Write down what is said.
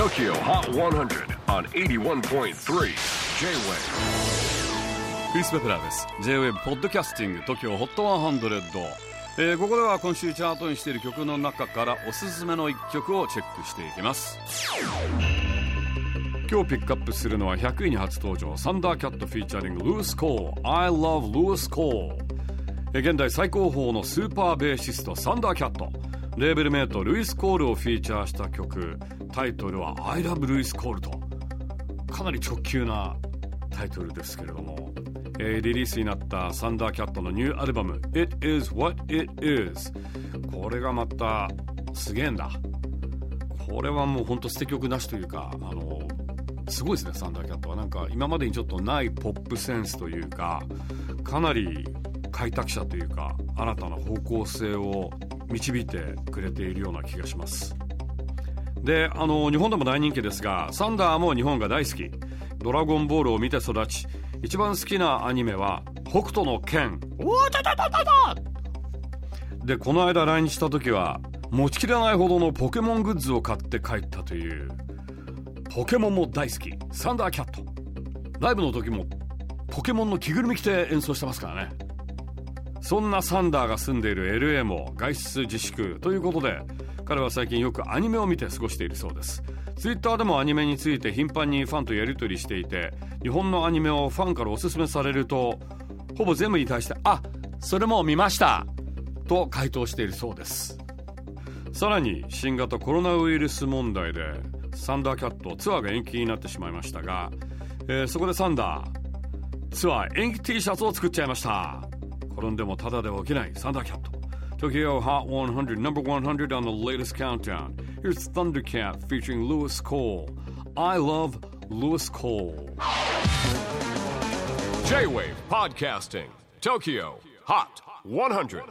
TOKYO HOT 100 on 81.3 J-WAVE クリス・ベプラーです。J-WAVE ポッドキャスティング TOKYO HOT 100、えー、ここでは今週チャートにしている曲の中からおすすめの一曲をチェックしていきます。今日ピックアップするのは100位に初登場サンダーキャットフィーチャリングルース・コー I love ルース・コー現代最高峰のスーパーベーシストサンダーキャットレーベルメイトルイス・コールをフィーチャーした曲。タイトルは I love ルイス・コールと。かなり直球なタイトルですけれども、えー、リリースになったサンダーキャットのニューアルバム It is what it is これがまたすげえんだ。これはもうほんと捨て曲なしというかあのすごいですねサンダーキャットは。なんか今までにちょっとないポップセンスというかかなり開拓者というか新たな方向性を導いてくれているような気がします。であの日本でも大人気ですがサンダーも日本が大好き。ドラゴンボールを見て育ち一番好きなアニメは北斗の拳。おーちょちょちょちょでこの間来日した時は持ちきれないほどのポケモングッズを買って帰ったという。ポケモンも大好き。サンダーキャット。ライブの時もポケモンの着ぐるみ着て演奏してますからね。そんなサンダーが住んでいる LA も外出自粛ということで彼は最近よくアニメを見て過ごしているそうです Twitter でもアニメについて頻繁にファンとやり取りしていて日本のアニメをファンからおすすめされるとほぼ全部に対して「あそれも見ました!」と回答しているそうですさらに新型コロナウイルス問題でサンダーキャットツアーが延期になってしまいましたが、えー、そこでサンダーツアー延期 T シャツを作っちゃいました転んでもただで起きないサンダーキャット Tokyo Hot 100 number 100 on the latest countdown Here's Thundercat featuring Lewis Cole I love Lewis Cole J-Wave Podcasting Tokyo Hot 100